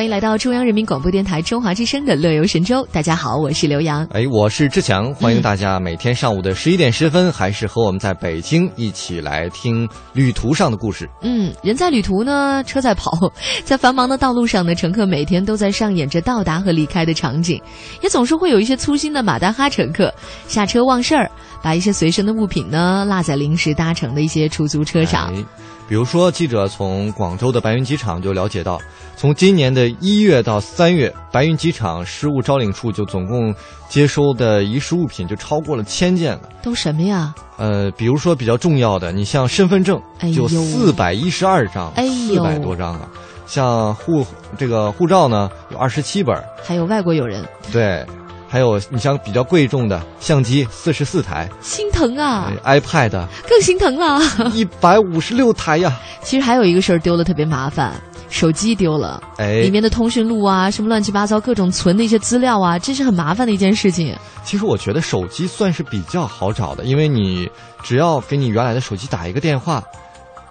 欢迎来到中央人民广播电台中华之声的《乐游神州》。大家好，我是刘洋。哎，我是志强。欢迎大家每天上午的十一点十分，还是和我们在北京一起来听旅途上的故事。嗯，人在旅途呢，车在跑，在繁忙的道路上呢，乘客每天都在上演着到达和离开的场景，也总是会有一些粗心的马大哈乘客 下车忘事儿，把一些随身的物品呢落在临时搭乘的一些出租车上。哎比如说，记者从广州的白云机场就了解到，从今年的一月到三月，白云机场失物招领处就总共接收的遗失物品就超过了千件了。都什么呀？呃，比如说比较重要的，你像身份证哎呦就四百一十二张，哎四呦百多张啊。像护这个护照呢，有二十七本，还有外国友人，对，还有你像比较贵重的相机四十四台、心疼啊，哎 iPad 更心疼了。一百五十六台呀，其实还有一个事儿丢了特别麻烦，手机丢了。哎里，面的通讯录啊，什么乱七八糟各种存的一些资料啊，这是很麻烦的一件事情。其实我觉得手机算是比较好找的，因为你只要给你原来的手机打一个电话，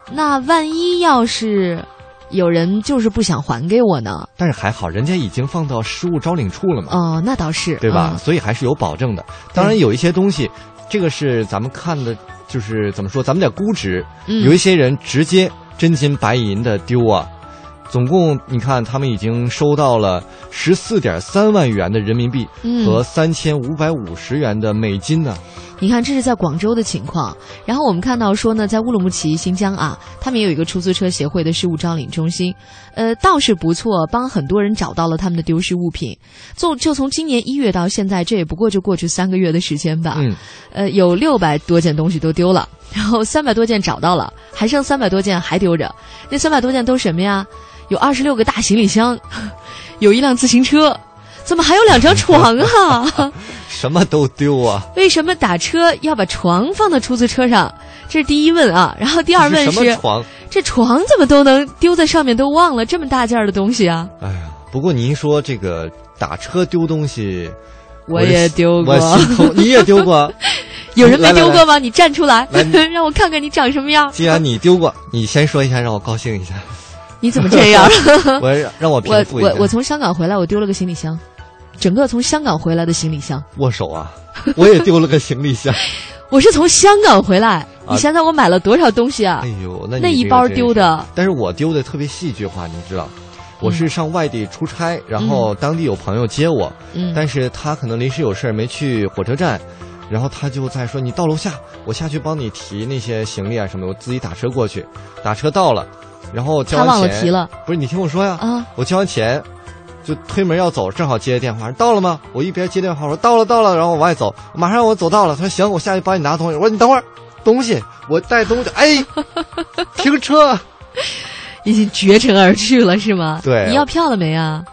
那万一要是有人就是不想还给我呢？但是还好，人家已经放到失物招领处了嘛，哦，那倒是，对吧？嗯所以还是有保证的。当然，有一些东西，这个是咱们看的，就是怎么说，咱们得估值。嗯有一些人直接真金白银的丢啊，总共你看他们已经收到了十四点三万元的人民币嗯和三千五百五十元的美金呢。你看，这是在广州的情况。然后我们看到说呢，在乌鲁木齐、新疆啊，他们也有一个出租车协会的失物招领中心，呃，倒是不错，帮很多人找到了他们的丢失物品。就就从今年一月到现在，这也不过就过去三个月的时间吧。嗯，呃，有六百多件东西都丢了，然后三百多件找到了，还剩三百多件还丢着。那三百多件都什么呀？有二十六个大行李箱，有一辆自行车，怎么还有两张床啊？什么都丢啊！为什么打车要把床放到出租车上？这是第一问啊。然后第二问这是什么，床？这床怎么都能丢在上面都忘了这么大件儿的东西啊？哎呀，不过您说这个打车丢东西，我也丢过我，心痛。你也丢过？有人没丢过吗？你站出来 来，让我看看你长什么样。既然你丢过，你先说一下，让我高兴一下。你怎么这样？我让让我平我复一下。我我从香港回来，我丢了个行李箱，整个从香港回来的行李箱。握手啊，我也丢了个行李箱。我是从香港回来，你想想我买了多少东西啊哎？呦，那那一包丢的，但是我丢的特别戏剧化，你知道。我是上外地出差，然后当地有朋友接我，嗯，但是他可能临时有事儿没去火车站，然后他就在说你到楼下，我下去帮你提那些行李啊什么的，我自己打车过去，打车到了，然后交他完钱，忘了提了不是你听我说呀，啊，我交完钱，就推门要走，正好接电话，到了吗？我一边接电话，我说到了到了，然后往外走，马上我走到了，他说行，我下去帮你拿东西。我说你等会儿，东西我带东西，哎，停车 已经绝尘而去了是吗？对你要票了没啊？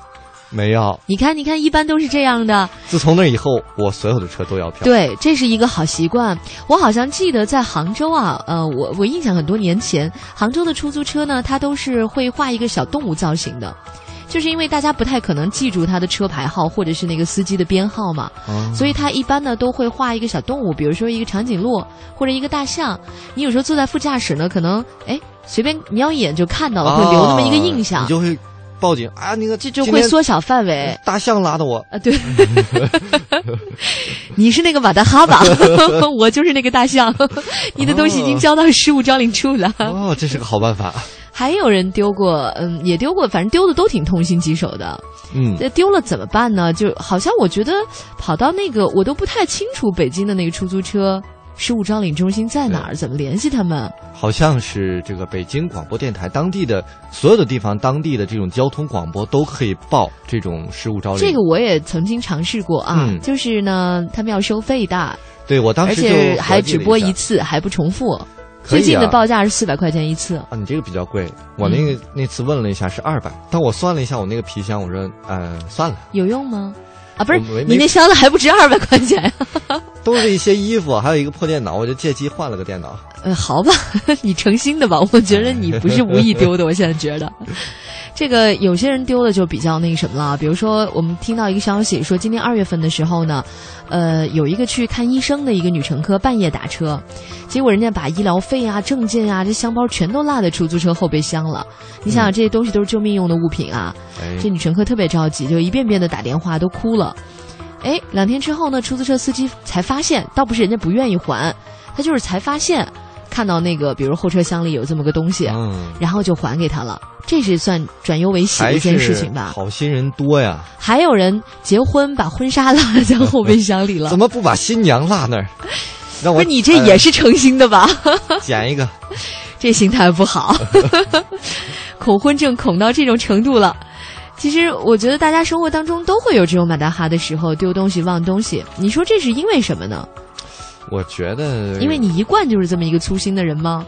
没有。你看，你看，一般都是这样的。自从那以后，我所有的车都要票。对，这是一个好习惯。我好像记得在杭州啊，呃，我我印象很多年前，杭州的出租车呢，它都是会画一个小动物造型的。就是因为大家不太可能记住它的车牌号或者是那个司机的编号嘛，哦所以他一般呢都会画一个小动物，比如说一个长颈鹿或者一个大象。你有时候坐在副驾驶呢，可能哎随便瞄一眼就看到了，会留那么一个印象哦你，就会报警啊，那个这就会缩小范围。大象拉的我，啊，对，你是那个马达哈吧？我就是那个大象。你的东西已经交到失物招领处了。哦，这是个好办法。还有人丢过，嗯，也丢过，反正丢的都挺痛心疾首的。嗯，那丢了怎么办呢？就好像我觉得跑到那个我都不太清楚北京的那个出租车失物招领中心在哪儿？怎么联系他们？好像是这个北京广播电台当地的所有的地方，当地的这种交通广播都可以报这种失物招领。这个我也曾经尝试过啊，嗯就是呢，他们要收费的，对我当时就且还只播一次，还不重复。啊最近的报价是四百块钱一次。啊，你这个比较贵。我那个、嗯那次问了一下是二百，但我算了一下我那个皮箱，我说呃算了，有用吗？啊，不是，你那箱子还不值二百块钱呀、都是一些衣服，还有一个破电脑，我就借机换了个电脑。呃，好吧，你诚心的吧？我觉得你不是无意丢的，我现在觉得。这个有些人丢的就比较那个什么了，比如说我们听到一个消息说，今年二月份的时候呢，呃，有一个去看医生的一个女乘客半夜打车，结果人家把医疗费啊、证件啊、这箱包全都落在出租车后备箱了。你想想，这些东西都是救命用的物品啊，哎，这女乘客特别着急，就一遍遍的打电话，都哭了。哎，两天之后呢，出租车司机才发现，倒不是人家不愿意还，他就是才发现看到那个，比如后车厢里有这么个东西，嗯，然后就还给他了。这是算转忧为喜的一件事情吧？好心人多呀，还有人结婚把婚纱落 在后备箱里了怎，么不把新娘落那儿？让我不是你这也是诚心的吧？呃 捡一个。这心态不好，恐婚症恐到这种程度了。其实我觉得大家生活当中都会有这种马大哈的时候，丢东西忘东西。你说这是因为什么呢？我觉得，因为你一贯就是这么一个粗心的人吗？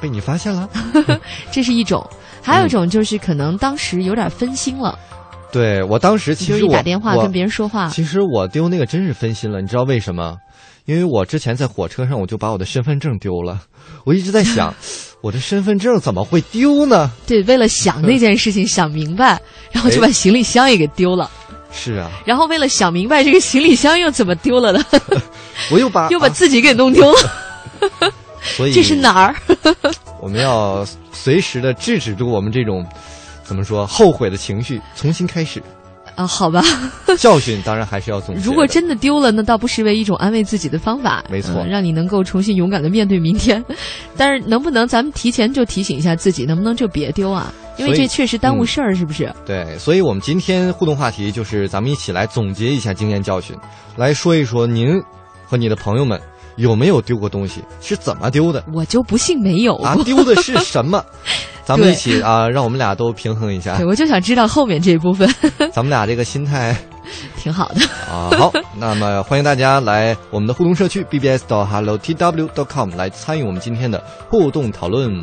被你发现了。这是一种，还有一种就是可能当时有点分心了，对我当时其实我一打电话我跟别人说话，其实我丢那个真是分心了，你知道为什么？因为我之前在火车上我就把我的身份证丢了，我一直在想，我的身份证怎么会丢呢？对，为了想那件事情想明白，然后就把行李箱也给丢了，是啊，然后为了想明白这个行李箱又怎么丢了的，我又把 又把啊自己给弄丢了，所以这是哪儿？我们要随时的制止住我们这种怎么说后悔的情绪，重新开始。啊，好吧，教训当然还是要总结。如果真的丢了，那倒不失为一种安慰自己的方法，没错嗯让你能够重新勇敢的面对明天。但是能不能咱们提前就提醒一下自己，能不能就别丢啊？因为这确实耽误事儿，是不是？对，所以我们今天互动话题就是咱们一起来总结一下经验教训，来说一说您和你的朋友们有没有丢过东西，是怎么丢的我就不信没有啊？丢的是什么？咱们一起啊，让我们俩都平衡一下对，，我就想知道后面这一部分，咱们俩这个心态 挺好的。啊。好，那么欢迎大家来我们的互动社区 bbs 到 hello tw com 来参与我们今天的互动讨论。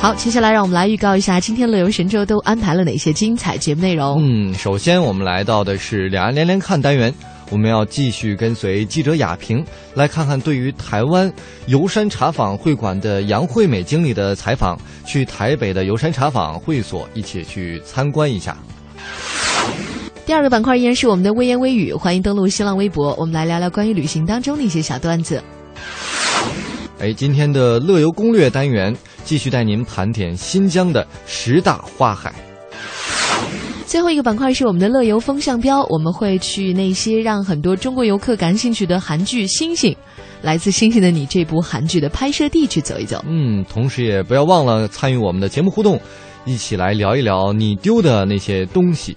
好，接下来让我们来预告一下今天乐游神州都安排了哪些精彩节目内容。嗯，首先我们来到的是两岸连连看单元，我们要继续跟随记者雅萍来看看对于台湾游山茶坊会馆的杨惠美经理的采访，去台北的游山茶坊会所一起去参观一下。第二个板块依然是我们的微言微语，欢迎登录新浪微博，我们来聊聊关于旅行当中的一些小段子。哎，今天的乐游攻略单元继续带您盘点新疆的十大花海。最后一个板块是我们的乐游风向标，我们会去那些让很多中国游客感兴趣的韩剧《星星》，来自《星星的你》这部韩剧的拍摄地去走一走。嗯，同时也不要忘了参与我们的节目互动，一起来聊一聊你丢的那些东西。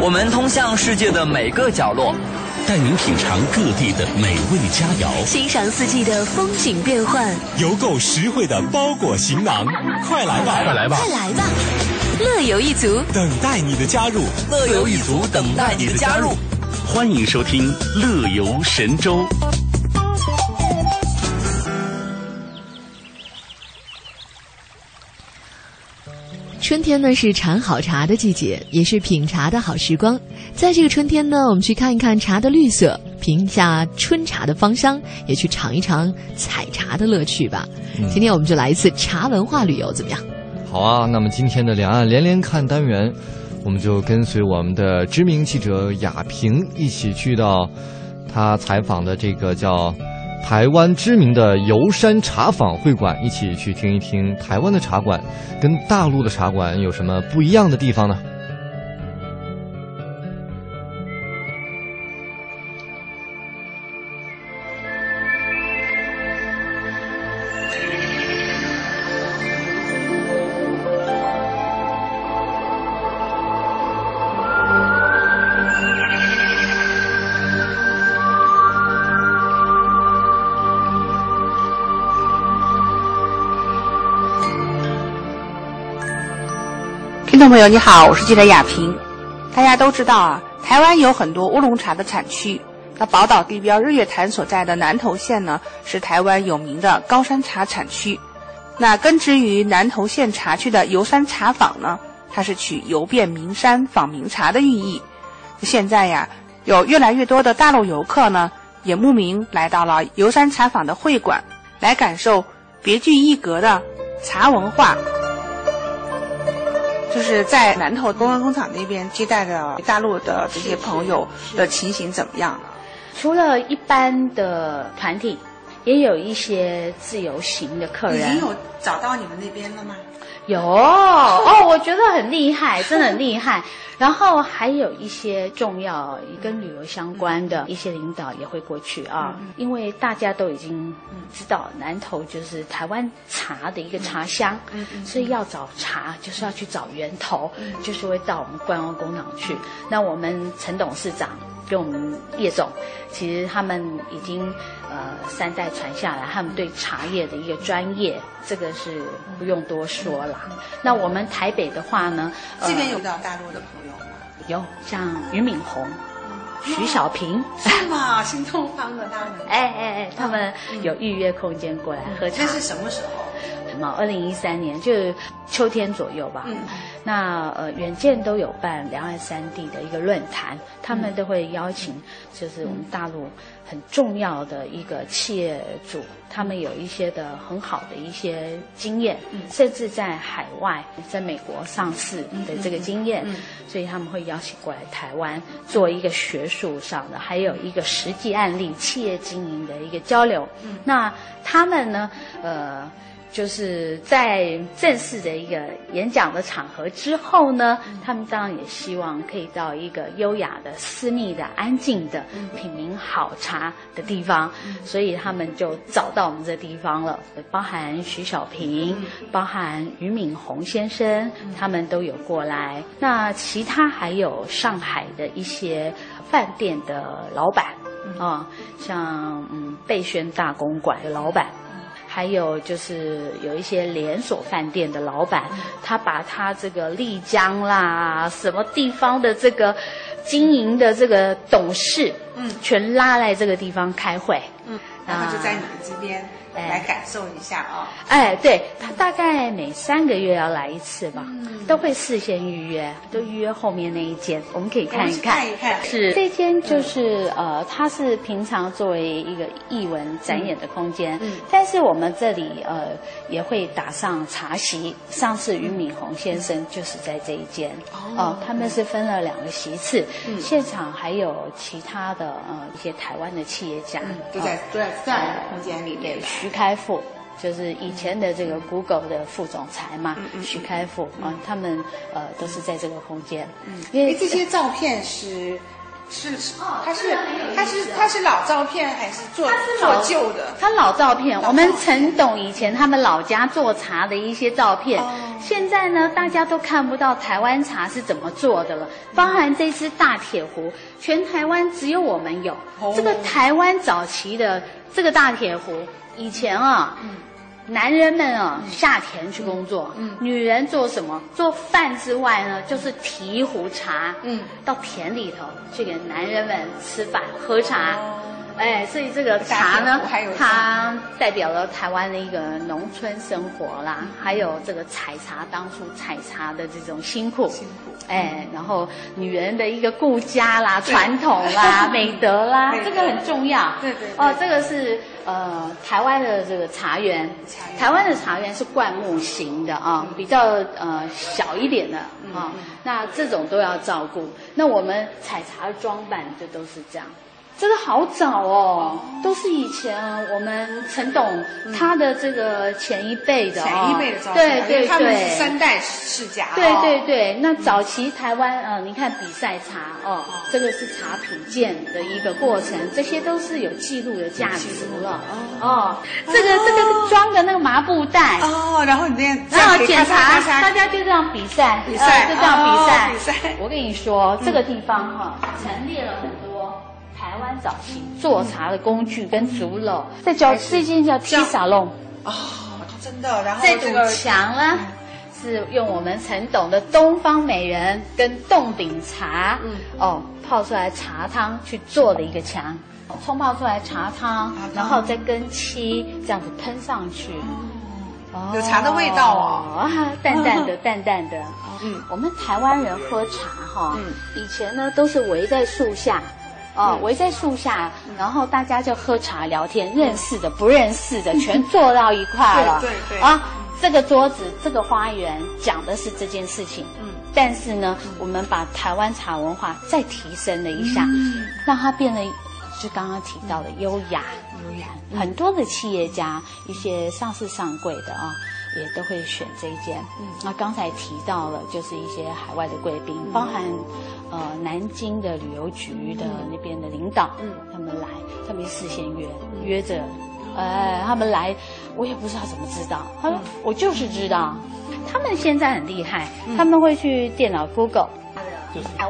我们通向世界的每个角落，带您品尝各地的美味佳肴。欣赏四季的风景变换邮购实惠的包裹行囊。快来吧。快来吧。快来吧。乐游一族。等待你的加入。乐游一族等待你的加入。欢迎收听乐游神州。春天呢是产好茶的季节也是品茶的好时光。在这个春天呢，我们去看一看茶的绿色，品一下春茶的芳香，也去尝一尝采茶的乐趣吧。今天我们就来一次茶文化旅游，怎么样？好啊，那么今天的两岸连连看单元，我们就跟随我们的知名记者雅萍一起去到他采访的这个叫。台湾知名的游山茶坊会馆，一起去听一听台湾的茶馆跟大陆的茶馆有什么不一样的地方呢？听众朋友，你好，我是记者雅萍。大家都知道啊，台湾有很多乌龙茶的产区。那宝岛地标日月潭所在的南投县呢，是台湾有名的高山茶产区。那根植于南投县茶区的游山茶坊呢，它是取游遍名山访名茶的寓意。现在呀，有越来越多的大陆游客呢，也慕名来到了游山茶坊的会馆，来感受别具一格的茶文化。就是在南头公安工厂那边接待的大陆的这些朋友的情形怎么样呢？除了一般的团体，也有一些自由行的客人。已经有找到你们那边了吗？有哦，我觉得很厉害，真的很厉害。然后还有一些重要跟旅游相关的一些领导也会过去啊，因为大家都已经知道南投就是台湾茶的一个茶乡，所以要找茶就是要去找源头，就是会到我们观光工厂去。那我们陈董事长跟我们叶总，其实他们已经呃三代传下来，他们对茶叶的一个专业，这个是不用多说了。那我们台北的话呢，这边有到大陆的朋友吗。有像俞敏洪、徐小平，是吗？新东方的他们，哎哎哎，他们有预约空间过来喝茶。这是什么时候？什么？二零一三年，就秋天左右吧。嗯。那呃，远见都有办两岸三地的一个论坛，他们都会邀请，就是我们大陆。很重要的一个企业主，他们有一些的很好的一些经验，甚至在海外，在美国上市的这个经验，所以他们会邀请过来台湾做一个学术上的，还有一个实际案例企业经营的一个交流。那他们呢，呃。就是在正式的一个演讲的场合之后呢，他们当然也希望可以到一个优雅的、私密的、安静的品茗好茶的地方，所以他们就找到我们这地方了。包含徐小平，包含俞敏洪先生，他们都有过来。那其他还有上海的一些饭店的老板啊，像嗯贝轩大公馆的老板。还有就是有一些连锁饭店的老板，他把他这个丽江啦什么地方的这个经营的这个董事，嗯，全拉来这个地方开会，嗯，然后就在你们这边。来感受一下啊！哎，对他大概每三个月要来一次吧，都会事先预约，都预约后面那一间，我们可以看一看。看一看，是这间就是呃，它是平常作为一个艺文展演的空间，嗯，但是我们这里呃也会打上茶席。上次俞敏洪先生就是在这一间哦，他们是分了两个席次，现场还有其他的呃一些台湾的企业家都在都在这样的空间里面。徐开复就是以前的这个 Google 的副总裁嘛，徐开复啊，他们呃都是在这个空间。嗯，因为这些照片是是它是它是它是老照片还是做做旧的？它老照片，我们陈董以前他们老家做茶的一些照片。现在呢，大家都看不到台湾茶是怎么做的了，包含这只大铁壶，全台湾只有我们有这个台湾早期的这个大铁壶。以前啊，男人们啊下田去工作，嗯。女人做什么？做饭之外呢，就是提一壶茶，嗯。到田里头去给男人们吃饭喝茶。哎，所以这个茶呢，它代表了台湾的一个农村生活啦，还有这个采茶当初采茶的这种辛苦，辛苦，哎，然后女人的一个顾家啦、传统啦、美德啦，这个很重要。对对。哦，这个是呃台湾的这个茶园，台湾的茶园是灌木型的啊，比较呃小一点的啊，那这种都要照顾。那我们采茶的装扮就都是这样。这个好早哦，都是以前我们陈董他的这个前一辈的前一辈的照片，对对对，他们是三代世家。对对对，那早期台湾呃，你看比赛茶哦，这个是茶品鉴的一个过程，这些都是有记录的价值了哦。这个这个装的那个麻布袋哦，然后你这样然后检查，大家就这样比赛，比赛就这样比赛。比赛。我跟你说，这个地方哈，陈列了很多。台湾早期做茶的工具跟竹篓，在叫最近叫披萨弄哦，真的。然后这堵墙呢，是用我们陈董的东方美人跟洞顶茶，嗯，哦，泡出来茶汤去做的一个墙，冲泡出来茶汤，然后再跟漆这样子喷上去，哦，有茶的味道哦，淡淡的，淡淡的。嗯，我们台湾人喝茶哈，嗯，以前呢都是围在树下。哦，围在树下，然后大家就喝茶聊天，认识的不认识的全坐到一块了。对对啊，这个桌子，这个花园讲的是这件事情。嗯，但是呢，我们把台湾茶文化再提升了一下，让它变得就刚刚提到的优雅。优雅，很多的企业家，一些上市上柜的啊。也都会选这一间。嗯，那刚才提到了，就是一些海外的贵宾，包含呃南京的旅游局的那边的领导，嗯，他们来，他们事先约约着，呃，他们来，我也不知道怎么知道，他说我就是知道，他们现在很厉害，他们会去电脑 Google。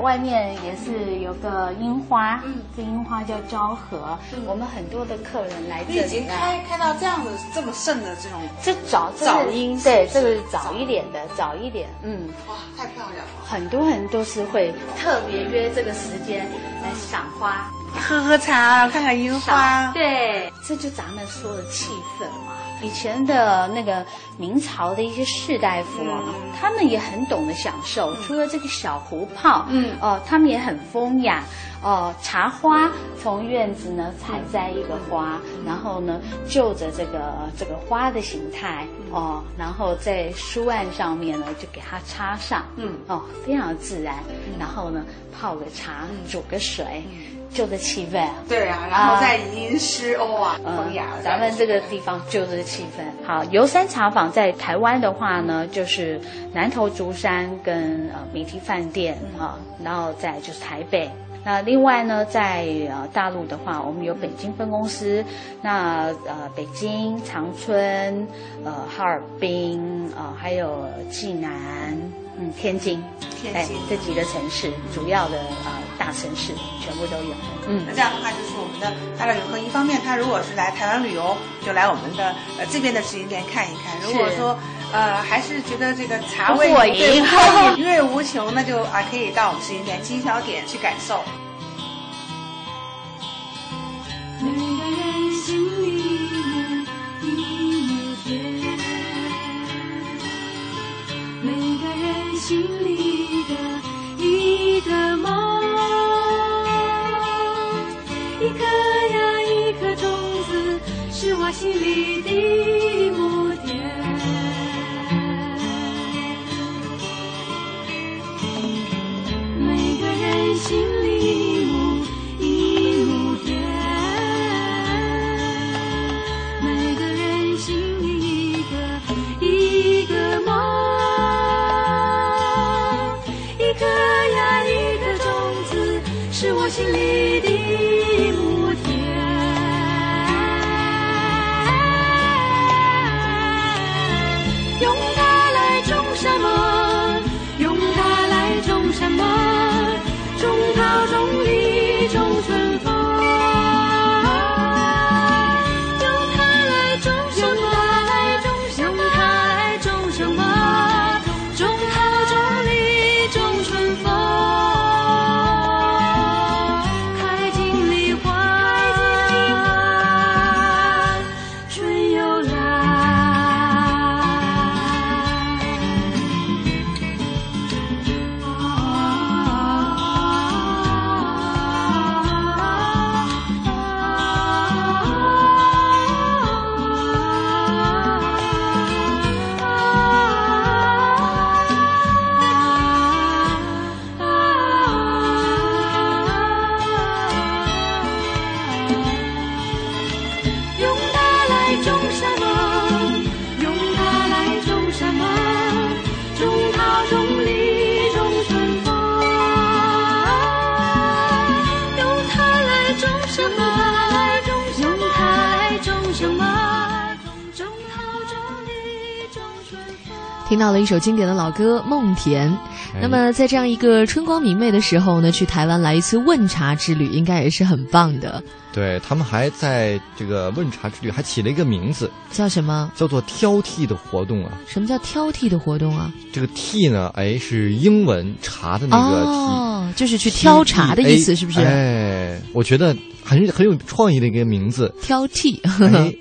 外面也是有个樱花，嗯这樱花叫昭和。我们很多的客人来这里，已经开开到这样的这么盛的这种，这早早樱，对，这个是早一点的，早一点。嗯，哇，太漂亮了。很多人都是会特别约这个时间来赏花，喝喝茶，看看樱花。对，这就咱们说的气氛嘛。以前的那个明朝的一些士大夫啊，他们也很懂得享受。除了这个小壶泡，嗯，哦，他们也很风雅。哦，茶花从院子呢采摘一个花，然后呢就着这个这个花的形态，哦，然后在书案上面呢就给它插上，嗯，哦，非常自然。然后呢泡个茶，煮个水。就这气氛，对啊，然后再吟诗哦啊，风雅。咱们这个地方就这气氛。好，游山茶坊在台湾的话呢，就是南投竹山跟呃米提饭店啊，然后再就是台北。那另外呢，在呃大陆的话，我们有北京分公司，那呃北京、长春、呃哈尔滨啊，还有济南。嗯，天津，天津。这几个城市，主要的呃大城市全部都有。嗯，那这样的话就是我们的大乐游客，一方面他如果是来台湾旅游，就来我们的呃这边的直营店看一看；如果说呃还是觉得这个茶味对余味无穷，那就啊可以到我们直营店经销点去感受。每个人心里心里的一个梦，一颗呀一颗种子，是我心里的亩田。每个人心里听到了一首经典的老歌《梦田》。那么，在这样一个春光明媚的时候呢，去台湾来一次问茶之旅，应该也是很棒的。对他们还在这个问茶之旅还起了一个名字，叫什么？叫做挑剔的活动啊。什么叫挑剔的活动啊？这个剔呢，哎，是英文茶的那个剔，哦，就是去挑茶的意思，是不是？哎，我觉得很很有创意的一个名字，挑剔。哎，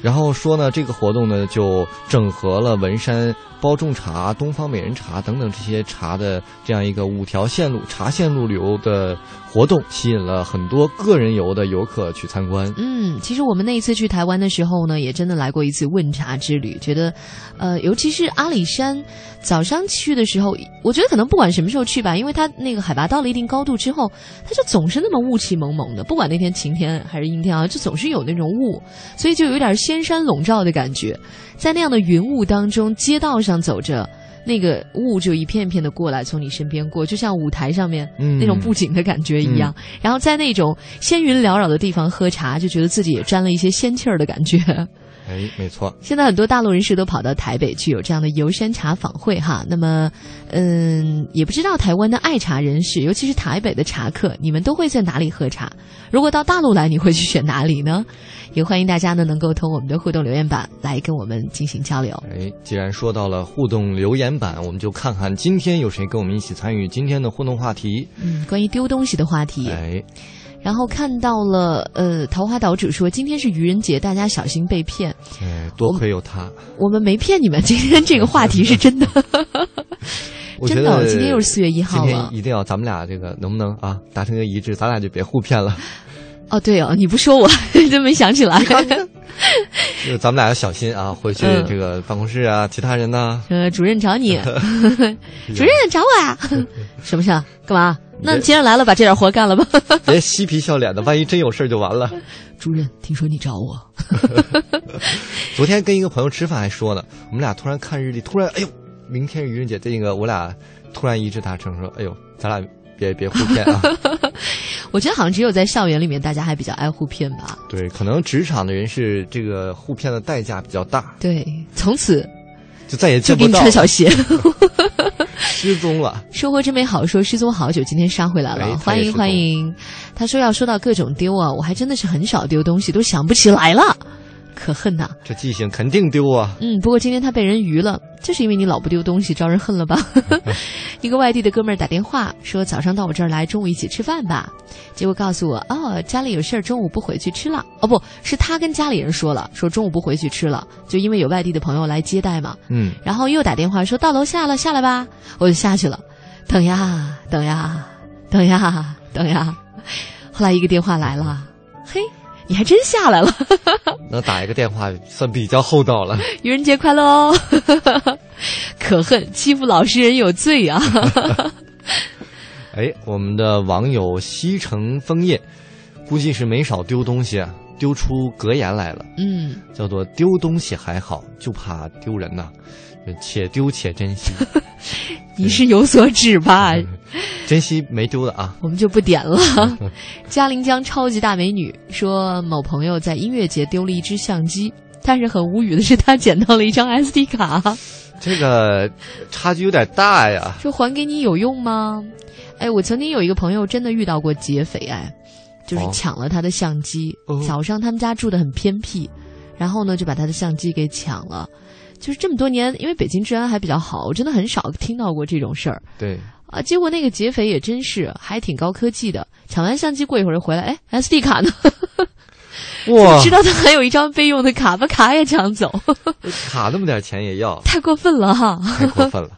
然后说呢，这个活动呢就整合了文山。包种茶、东方美人茶等等这些茶的这样一个五条线路茶线路旅游的活动，吸引了很多个人游的游客去参观。嗯，其实我们那一次去台湾的时候呢，也真的来过一次问茶之旅，觉得，呃，尤其是阿里山，早上去的时候，我觉得可能不管什么时候去吧，因为它那个海拔到了一定高度之后，它就总是那么雾气蒙蒙的，不管那天晴天还是阴天啊，就总是有那种雾，所以就有点仙山笼罩的感觉。在那样的云雾当中，街道上走着，那个雾就一片片的过来，从你身边过，就像舞台上面那种布景的感觉一样。然后在那种仙云缭绕的地方喝茶，就觉得自己也沾了一些仙气儿的感觉。哎，没错。现在很多大陆人士都跑到台北去有这样的游山茶访会哈。那么，嗯，也不知道台湾的爱茶人士，尤其是台北的茶客，你们都会在哪里喝茶？如果到大陆来，你会去选哪里呢？也欢迎大家呢能够通我们的互动留言板来跟我们进行交流。哎，既然说到了互动留言板，我们就看看今天有谁跟我们一起参与今天的互动话题。嗯，关于丢东西的话题。哎，然后看到了，呃，桃花岛主说今天是愚人节，大家小心被骗。哎，多亏有他。我们没骗你们，今天这个话题是真的。真的，今天又是四月一号了。今天一定要咱们俩这个能不能啊达成一个一致？咱俩就别互骗了。哦，对哦，你不说我 真没想起来。就咱们俩要小心啊，回去这个办公室啊，其他人呢？呃，主任找你，主任找我啊？什么事？干嘛？那既然来了，把这点活干了吧。别嬉皮笑脸的，万一真有事就完了。主任，听说你找我。昨天跟一个朋友吃饭还说呢，我们俩突然看日历，突然哎呦，明天愚人节，这个我俩突然一致达成说，哎呦，咱俩。别别互骗啊！我觉得好像只有在校园里面，大家还比较爱互骗吧。对，可能职场的人是这个互骗的代价比较大。对，从此就再也见不到。穿小鞋，失踪了。生活真美好，说失踪好久，今天杀回来了，欢迎欢迎。他说要说到各种丢啊，我还真的是很少丢东西，都想不起来了。可恨呐！这记性肯定丢啊。嗯，不过今天他被人愚了，就是因为你老不丢东西，招人恨了吧？一个外地的哥们儿打电话说早上到我这儿来，中午一起吃饭吧。结果告诉我哦，家里有事儿，中午不回去吃了。哦，不是他跟家里人说了，说中午不回去吃了，就因为有外地的朋友来接待嘛。嗯。然后又打电话说到楼下了，下来吧。我就下去了，等呀等呀等呀等呀。后来一个电话来了，嘿。你还真下来了，能打一个电话算比较厚道了。愚人节快乐哦！可恨，欺负老实人有罪啊！哎，我们的网友西城枫叶，估计是没少丢东西啊，丢出格言来了。嗯，叫做丢东西还好，就怕丢人呐。且丢且珍惜，你是有所指吧？珍惜没丢的啊，我们就不点了。嘉陵江超级大美女说，某朋友在音乐节丢了一只相机，但是很无语的是，他捡到了一张 SD 卡。这个差距有点大呀。说还给你有用吗？哎，我曾经有一个朋友真的遇到过劫匪，哎，就是抢了他的相机。早上他们家住的很偏僻，然后呢就把他的相机给抢了。就是这么多年，因为北京治安还比较好，我真的很少听到过这种事儿。对啊，结果那个劫匪也真是还挺高科技的，抢完相机过一会儿回来，哎，SD 卡呢？哇！知道他还有一张备用的卡，把卡也抢走。卡那么点钱也要？太过分了哈！太过分了。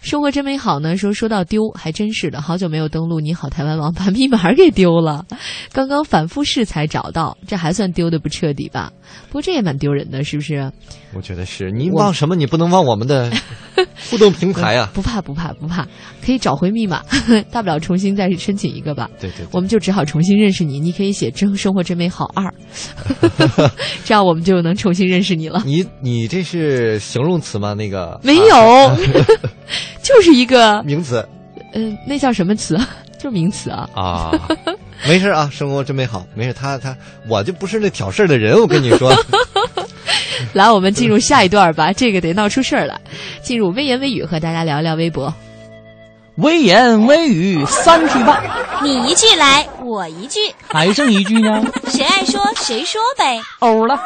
生活真美好呢。说说到丢，还真是的，好久没有登录你好台湾网，把密码给丢了。刚刚反复试才找到，这还算丢的不彻底吧？不过这也蛮丢人的，是不是？我觉得是。你忘什么？你不能忘我们的 互动平台啊！不怕不怕不怕，可以找回密码，大不了重新再申请一个吧。对对。我们就只好重新认识你。你可以写“真生活真美好二”，这样我们就能重新认识你了。你你这是形容词吗？那个没有。就是一个名词，嗯，那叫什么词？就是名词啊。啊，没事啊，生活真美好。没事，他他我就不是那挑事儿的人，我跟你说。来，我们进入下一段吧，这个得闹出事儿来。进入微言微语，和大家聊聊微博。微言微语三句半，你一句来，我一句，还剩一句呢。谁爱说谁说呗。欧了。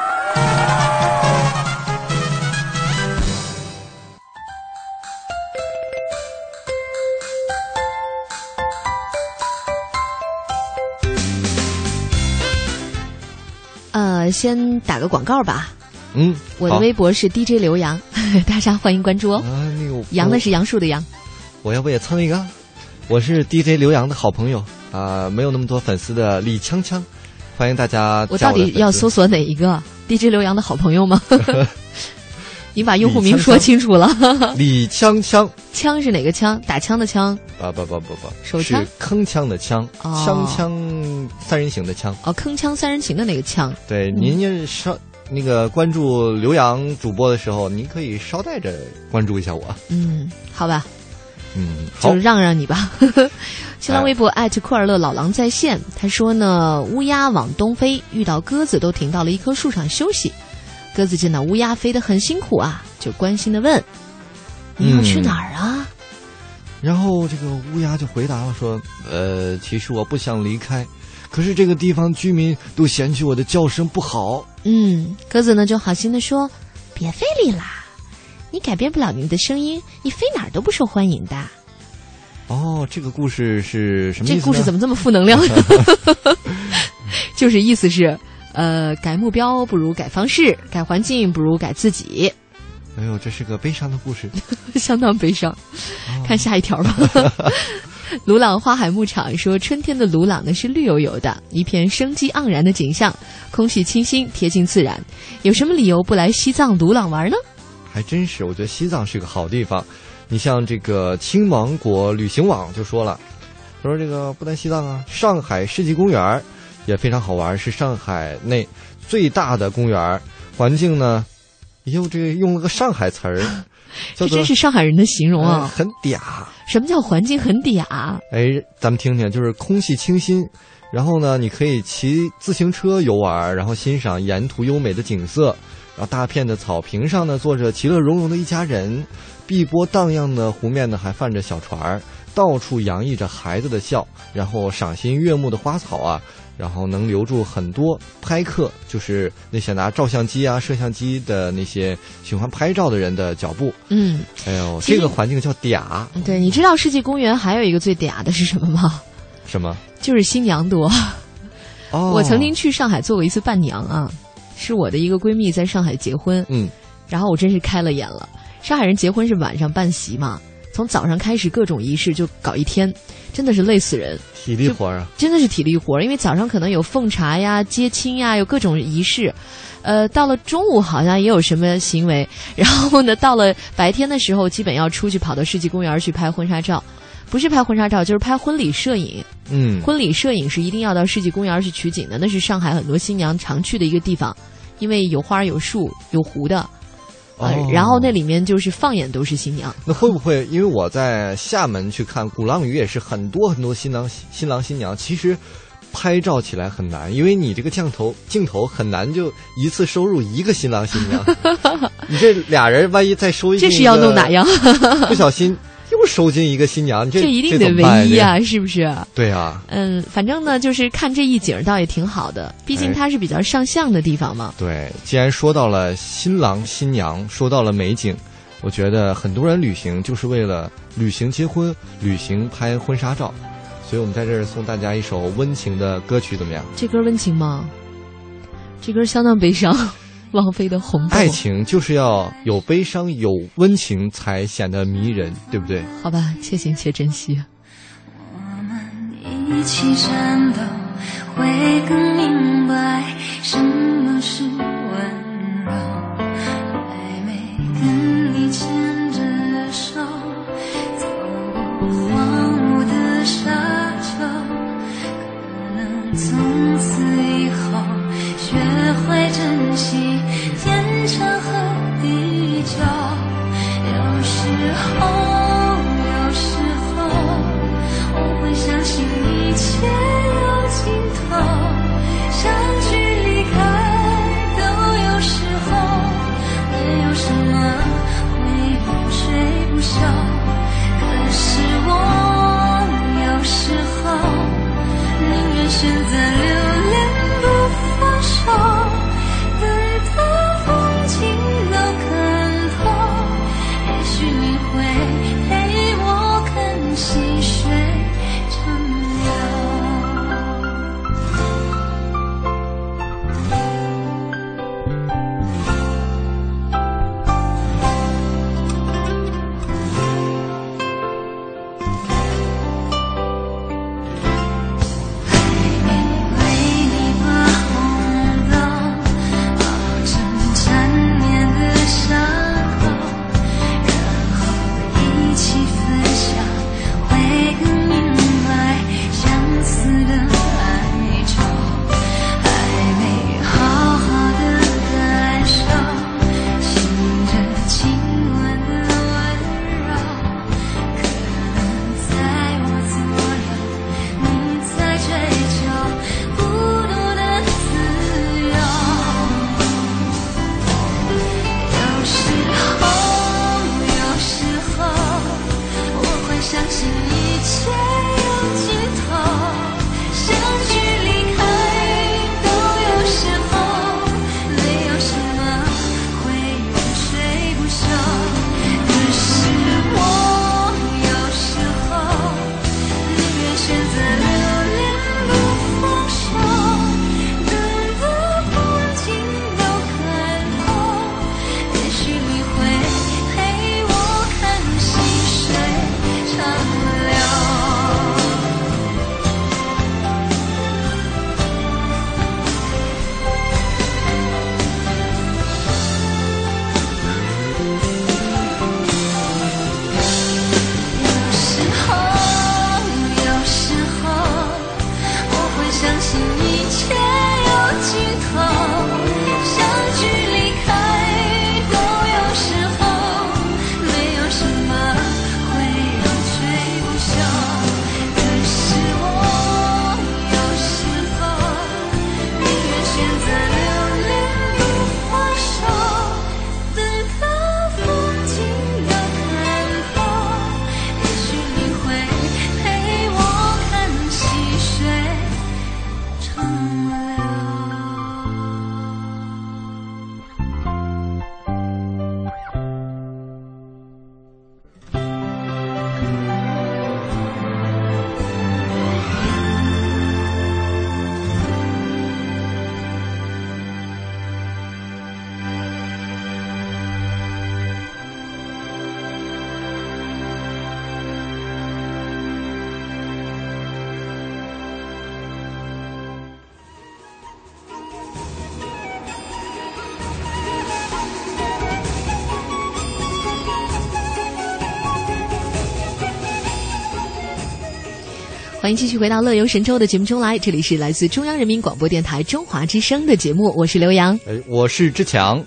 呃，先打个广告吧。嗯，我的微博是 DJ 刘洋，大家欢迎关注哦。啊，那个杨的是杨树的杨。我要不也蹭一个？我是 DJ 刘洋的好朋友啊、没有那么多粉丝的李锵锵，欢迎大家我到底要搜索哪一个？DJ 刘洋的好朋友吗？你把用户名说清楚了。李锵锵，枪是哪个枪？打枪的枪。不不不不不，手枪是铿锵的锵，哦锵锵三人行的锵。哦，铿锵三人行的那个枪。对，嗯您要稍那个关注刘洋主播的时候，您可以捎带着关注一下我。嗯，好吧，嗯，好就，让让你吧。新浪微博艾特库尔勒老狼在线，他说呢，乌鸦往东飞，遇到鸽子都停到了一棵树上休息。鸽子见到乌鸦飞得很辛苦啊，就关心的问：“你要去嗯哪儿啊？”然后这个乌鸦就回答了说：“呃，其实我不想离开，可是这个地方居民都嫌弃我的叫声不好。嗯，鸽子呢就好心的说：“别费力啦，你改变不了你的声音，你飞哪儿都不受欢迎的。”哦，这个故事是什么意思？这故事怎么这么负能量？就是意思是，呃，改目标不如改方式，改环境不如改自己，哎呦，这是个悲伤的故事。相当悲伤。看下一条吧。鲁朗花海牧场说，春天的鲁朗呢是绿油油的，一片生机盎然的景象，空气清新，贴近自然。有什么理由不来西藏鲁朗玩呢？还真是，我觉得西藏是个好地方。你像这个青芒果旅行网就说了，说这个不但西藏啊，上海世纪公园儿也非常好玩，是上海内最大的公园儿，环境呢，又这个用了个上海词儿，这真是上海人的形容啊！哎很嗲。什么叫环境很嗲？哎，咱们听听，就是空气清新，然后呢，你可以骑自行车游玩，然后欣赏沿途优美的景色。然后大片的草坪上呢，坐着其乐融融的一家人，碧波荡漾的湖面呢，还泛着小船儿，到处洋溢着孩子的笑。然后赏心悦目的花草啊，然后能留住很多拍客，就是那些拿照相机啊、摄像机的那些喜欢拍照的人的脚步。嗯，哎呦，这个环境叫嗲，对，你知道世纪公园还有一个最嗲的是什么吗？什么？就是新娘多。哦，我曾经去上海做过一次伴娘啊，是我的一个闺蜜在上海结婚，嗯，然后我真是开了眼了。上海人结婚是晚上办席嘛，从早上开始各种仪式就搞一天，真的是累死人，体力活儿啊。真的是体力活儿。因为早上可能有奉茶呀、接亲呀，有各种仪式。呃，到了中午好像也有什么行为，然后呢，到了白天的时候，基本要出去跑到世纪公园去拍婚纱照，不是拍婚纱照就是拍婚礼摄影。嗯，婚礼摄影是一定要到世纪公园去取景的，那是上海很多新娘常去的一个地方，因为有花有树有湖的，呃，哦然后那里面就是放眼都是新娘。那会不会因为我在厦门去看鼓浪屿，也是很多很多新郎新郎新娘，其实拍照起来很难，因为你这个镜头镜头很难就一次收入一个新郎新娘，你这俩人万一再收进这是要弄哪样？不小心又收进一个新娘，这这一定得唯一啊、是不是？对啊，嗯，反正呢，就是看这一景倒也挺好的，毕竟哎它是比较上相的地方嘛。对，既然说到了新郎新娘，说到了美景，我觉得很多人旅行就是为了旅行结婚、旅行拍婚纱照，所以我们在这儿送大家一首温情的歌曲，怎么样？这歌温情吗？这歌相当悲伤，王菲的《红豆》。爱情就是要有悲伤、有温情，才显得迷人，对不对？好吧，且行且珍惜。我们一起战斗，会更明白什么是温柔。还没跟你牵着手，走过荒芜的沙丘，可能从此以后学会珍惜欢迎继续回到《乐游神州》的节目中来，这里是来自中央人民广播电台中华之声的节目，我是刘洋。哎，我是志强。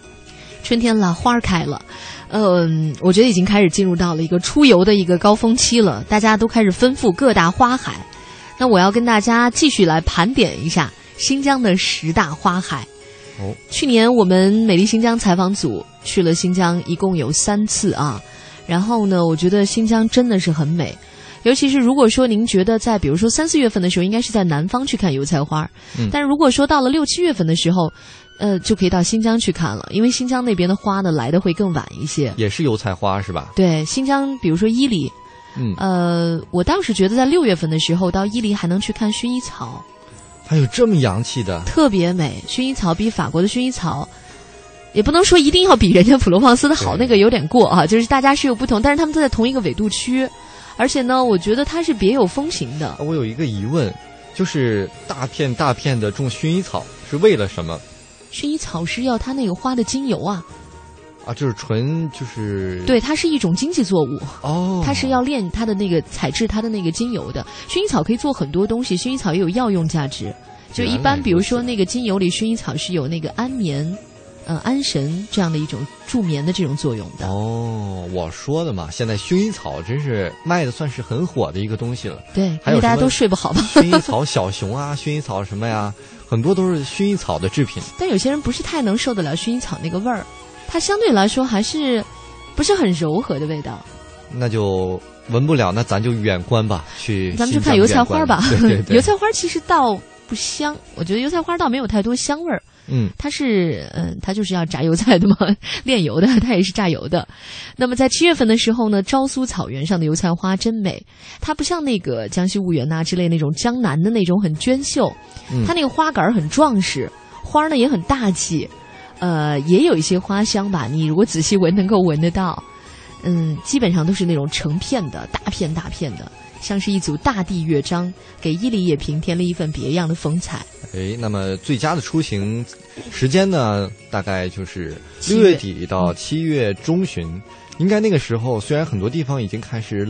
春天了，花儿开了，嗯，我觉得已经开始进入到了一个出游的一个高峰期了，大家都开始奔赴各大花海。那我要跟大家继续来盘点一下新疆的十大花海。哦，去年我们美丽新疆采访组去了新疆，一共有三次啊。然后呢，我觉得新疆真的是很美。尤其是如果说您觉得在比如说三四月份的时候，应该是在南方去看油菜花，嗯但是如果说到了六七月份的时候，呃，就可以到新疆去看了，因为新疆那边的花呢来的会更晚一些。也是油菜花是吧？对，新疆比如说伊犁，嗯，呃，我倒是觉得在六月份的时候到伊犁还能去看薰衣草，还有这么洋气的，特别美。薰衣草比法国的薰衣草。也不能说一定要比人家普罗旺斯的好，那个有点过啊。就是大家是有不同，但是他们都在同一个纬度区，而且呢，我觉得它是别有风情的。我有一个疑问，就是大片大片的种薰衣草是为了什么薰衣草是要它那个花的精油啊，啊？就是纯就是对，它是一种经济作物。哦，它是要炼它的那个采制它的那个精油的。薰衣草可以做很多东西，薰衣草也有药用价值。就一般，比如说那个精油里，薰衣草是有那个安眠。呃，安神这样的一种助眠的这种作用的哦，我说的嘛，现在薰衣草真是卖的算是很火的一个东西了。对，因为大家都睡不好嘛？薰衣草小熊啊，薰衣草什么呀，很多都是薰衣草的制品。但有些人不是太能受得了薰衣草那个味儿，它相对来说还是不是很柔和的味道。那就闻不了，那咱就远观吧，去咱们就看油菜花吧。对对对油菜花其实倒不香，我觉得油菜花倒没有太多香味儿。嗯，它是嗯，它就是要榨油菜的嘛，炼油的，它也是榨油的。那么在七月份的时候呢，昭苏草原上的油菜花真美，它不像那个江西婺源呐、之类那种江南的那种很娟秀，嗯它那个花杆儿很壮实，花呢也很大气，呃，也有一些花香吧，你如果仔细闻能够闻得到。嗯，基本上都是那种成片的大片大片的，像是一组大地乐章，给伊犁也平添了一份别样的风采。哎，那么最佳的出行时间呢，大概就是六月底到七月中旬。应该那个时候，虽然很多地方已经开始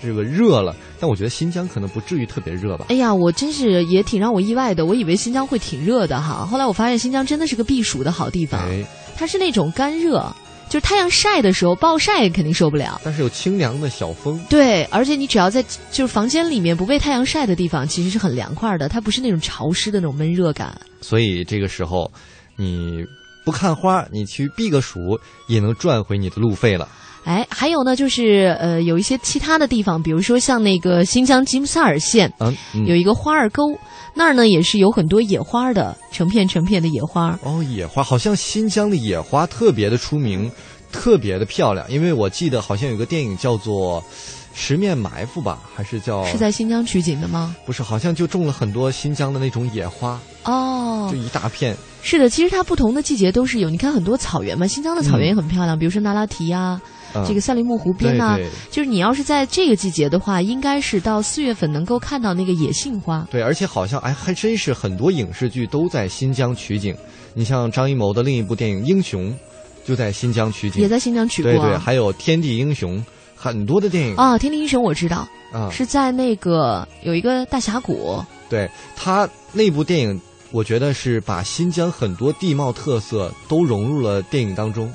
这个热了，但我觉得新疆可能不至于特别热吧。哎呀，我真是也挺让我意外的，我以为新疆会挺热的哈，后来我发现新疆真的是个避暑的好地方，哎，它是那种干热，就是太阳晒的时候暴晒肯定受不了。但是有清凉的小风。对，而且你只要在就是房间里面不被太阳晒的地方，其实是很凉快的，它不是那种潮湿的那种闷热感。所以这个时候，你不看花，你去避个暑，也能赚回你的路费了。哎，还有呢，就是呃，有一些其他的地方，比如说像那个新疆吉木萨尔县，嗯，嗯有一个花儿沟，那儿呢也是有很多野花的，成片成片的野花。哦，野花好像新疆的野花特别的出名，特别的漂亮。因为我记得好像有个电影叫做《十面埋伏》吧，还是叫是在新疆取景的吗？不是，好像就种了很多新疆的那种野花，哦就，一大片。是的，其实它不同的季节都是有。你看很多草原嘛，新疆的草原也很漂亮，比如说那拉提啊，嗯这个赛里木湖边呐、对对。就是你要是在这个季节的话，应该是到四月份能够看到那个野杏花。对，而且好像哎，还真是很多影视剧都在新疆取景。你像张艺谋的另一部电影《英雄》，就在新疆取景，也在新疆取过。啊对对，还有《天地英雄》，很多的电影。啊，《天地英雄》我知道，啊是在那个有一个大峡谷。对他那部电影，我觉得是把新疆很多地貌特色都融入了电影当中，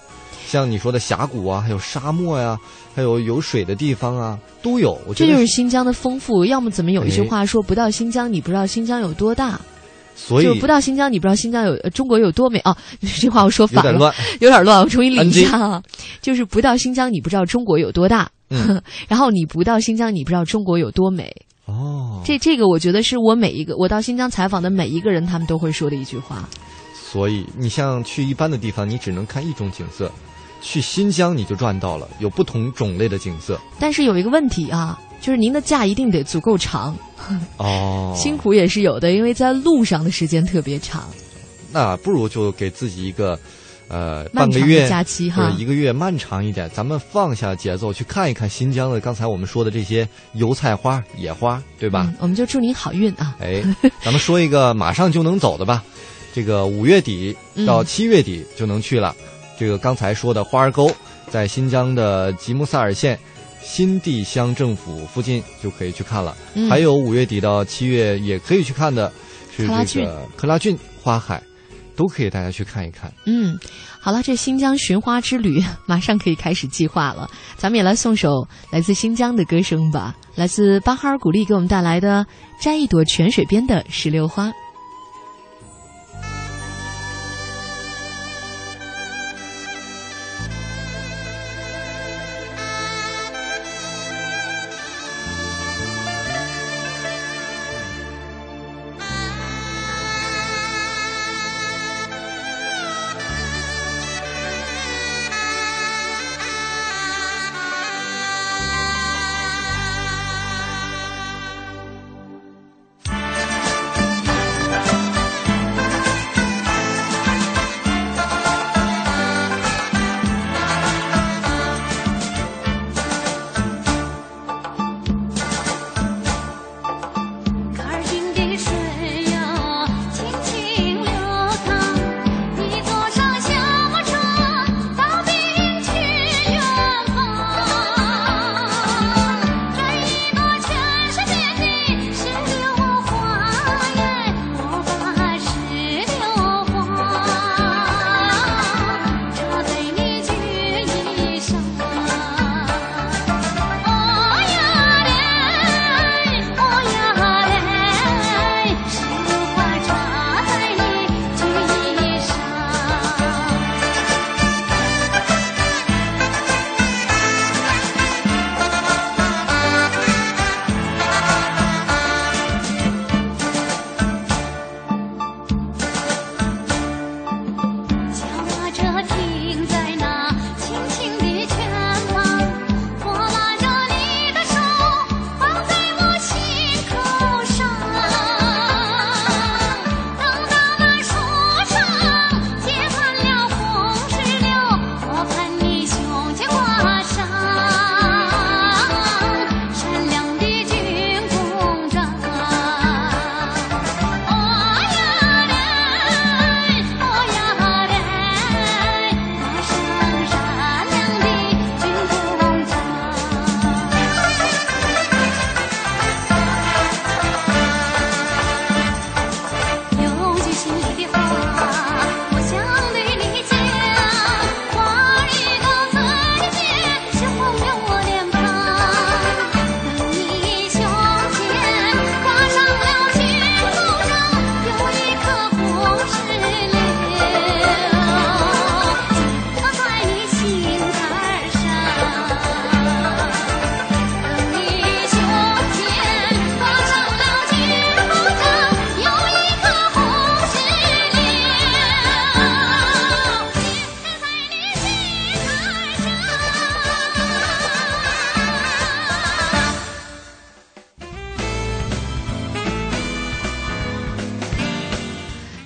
像你说的峡谷啊，还有沙漠呀、还有有水的地方啊，都有。我觉这就是新疆的丰富。要么怎么有一句哎话说“不到新疆，你不知道新疆有多大”，所以就不到新疆，你不知道新疆有呃中国有多美啊！这话我说反了，有点乱，有点乱。我重新理一下啊，就是不到新疆，你不知道中国有多大。嗯然后你不到新疆，你不知道中国有多美。哦，这这个我觉得是我每一个我到新疆采访的每一个人，他们都会说的一句话。所以你像去一般的地方，你只能看一种景色，去新疆你就赚到了，有不同种类的景色。但是有一个问题啊，就是您的假一定得足够长，哦，辛苦也是有的，因为在路上的时间特别长。那不如就给自己一个，呃，半个月假期哈一个月漫长一点，咱们放下节奏去看一看新疆的刚才我们说的这些油菜花、野花，对吧？嗯，我们就祝您好运啊！哎，咱们说一个马上就能走的吧，这个五月底到七月底就能去了。这个刚才说的花儿沟，在新疆的吉木萨尔县新地乡政府附近就可以去看了。嗯还有五月底到七月也可以去看的是这个克拉峻花海，都可以大家去看一看。嗯，好了，这新疆寻花之旅 马上可以开始计划了。咱们也来送首来自新疆的歌声吧，来自巴哈尔古丽给我们带来的《摘一朵泉水边的石榴花》。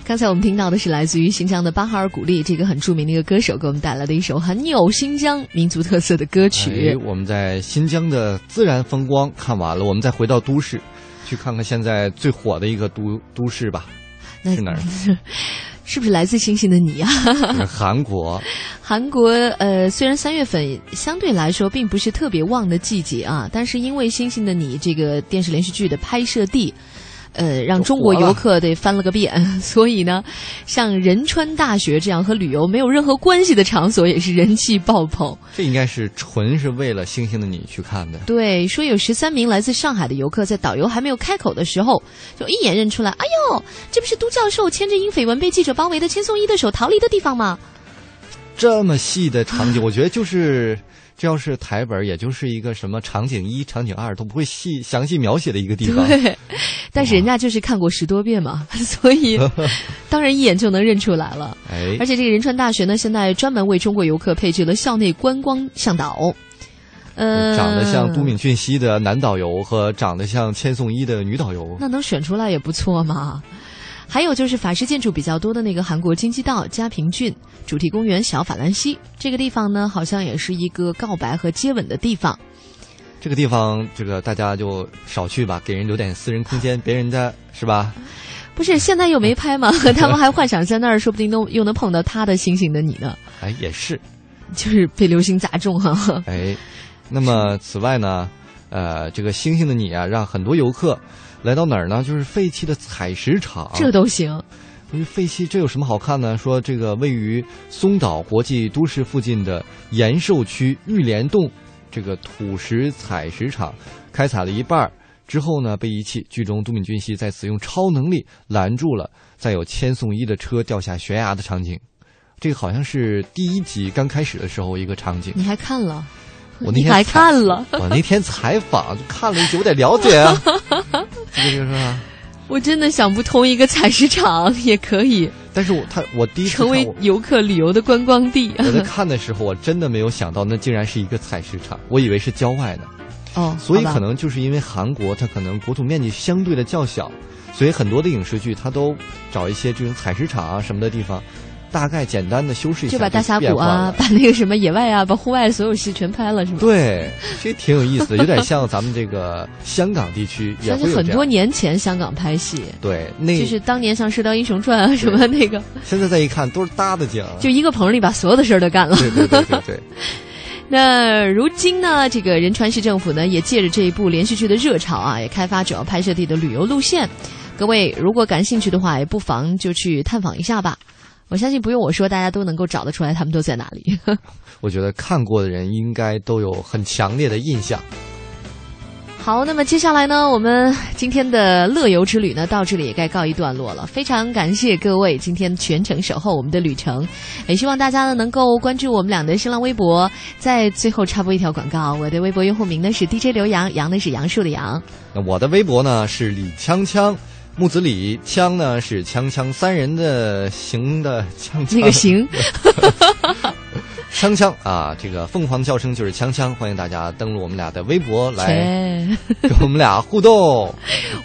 刚才我们听到的是来自于新疆的巴哈尔古丽这个很著名的一个歌手给我们带来的一首很有新疆民族特色的歌曲。哎，我们在新疆的自然风光看完了，我们再回到都市，去看看现在最火的一个都都市吧，那是哪儿？是不是来自星星的你啊？韩国。韩国呃，虽然三月份相对来说并不是特别旺的季节啊，但是因为《星星的你》这个电视连续剧的拍摄地。呃，让中国游客得翻了个遍，所以呢，像仁川大学这样和旅游没有任何关系的场所也是人气爆棚。这应该是纯是为了《星星的你》去看的。对，说有十三名来自上海的游客在导游还没有开口的时候，就一眼认出来，哎呦，这不是都教授牵着因绯闻被记者包围的千颂伊的手逃离的地方吗？这么细的场景，我觉得就是这要是台本，也就是一个什么场景一、场景二都不会细详细描写的一个地方。对，但是人家就是看过十多遍嘛，所以 当然一眼就能认出来了。哎，而且这个仁川大学呢，现在专门为中国游客配置了校内观光向导。呃，长得像都敏俊熙的男导游和长得像千颂伊的女导游，那能选出来也不错嘛。还有就是法式建筑比较多的那个韩国京畿道嘉平郡主题公园小法兰西这个地方呢，好像也是一个告白和接吻的地方。这个地方，这个大家就少去吧，给人留点私人空间，别人的是吧？不是，现在又没拍嘛，他们还幻想在那儿，说不定都 又能碰到他的星星的你呢。哎，也是，就是被流星砸中哈。哎，那么此外呢，呃，这个星星的你啊，让很多游客。来到哪儿呢？就是废弃的采石场，这都行。因为废弃，这有什么好看呢？说这个位于松岛国际都市附近的延寿区玉莲洞，这个土石采石场开采了一半之后呢，被遗弃。剧中都敏俊熙在此用超能力拦住了载有千颂伊的车掉下悬崖的场景。这个好像是第一集刚开始的时候一个场景。你还看了？我那天还看了，我那天采访看了，我得了解啊。这个就是我真的想不通，一个采石场也可以。但是我他我第一次成为游客旅游的观光地。我在看的时候，我真的没有想到，那竟然是一个采石场，我以为是郊外的。哦，所以可能就是因为韩国它可能国土面积相对的较小，所以很多的影视剧它都找一些这种采石场啊什么的地方。大概简单的修饰一下，就把大峡谷啊，把那个什么野外啊，把户外所有戏全拍了，是吗？对，这挺有意思的，有点像咱们这个香港地区，也会很多年前香港拍戏，对，那就是当年像《射雕英雄传》啊什么那个。现在再一看，都是搭的景，就一个棚里把所有的事儿都干了。对对对对对。那如今呢，这个仁川市政府呢，也借着这一部连续剧的热潮啊，也开发主要拍摄地的旅游路线。各位如果感兴趣的话，也不妨就去探访一下吧。我相信不用我说，大家都能够找得出来，他们都在哪里。我觉得看过的人应该都有很强烈的印象。好，那么接下来呢，我们今天的乐游之旅呢，到这里也该告一段落了。非常感谢各位今天全程守候我们的旅程，也希望大家呢能够关注我们俩的新浪微博。在最后插播一条广告，我的微博用户名呢是 DJ 刘洋，杨呢是杨树的杨。那我的微博呢是李锵锵。木子李枪呢是锵锵三人的行的锵锵，那个行，锵锵啊，这个凤凰叫声就是锵锵，欢迎大家登录我们俩的微博来跟我们俩互动。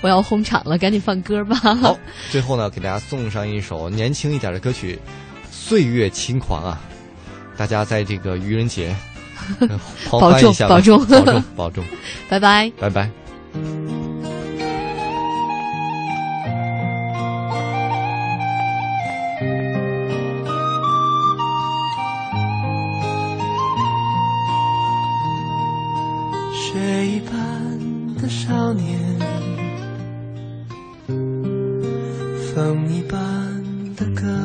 我要哄场了，赶紧放歌吧。好，最后呢，给大家送上一首年轻一点的歌曲《岁月轻狂》啊，大家在这个愚人节 保重，保重，保重，保重，拜拜，拜拜。飞一般的少年风一般的歌。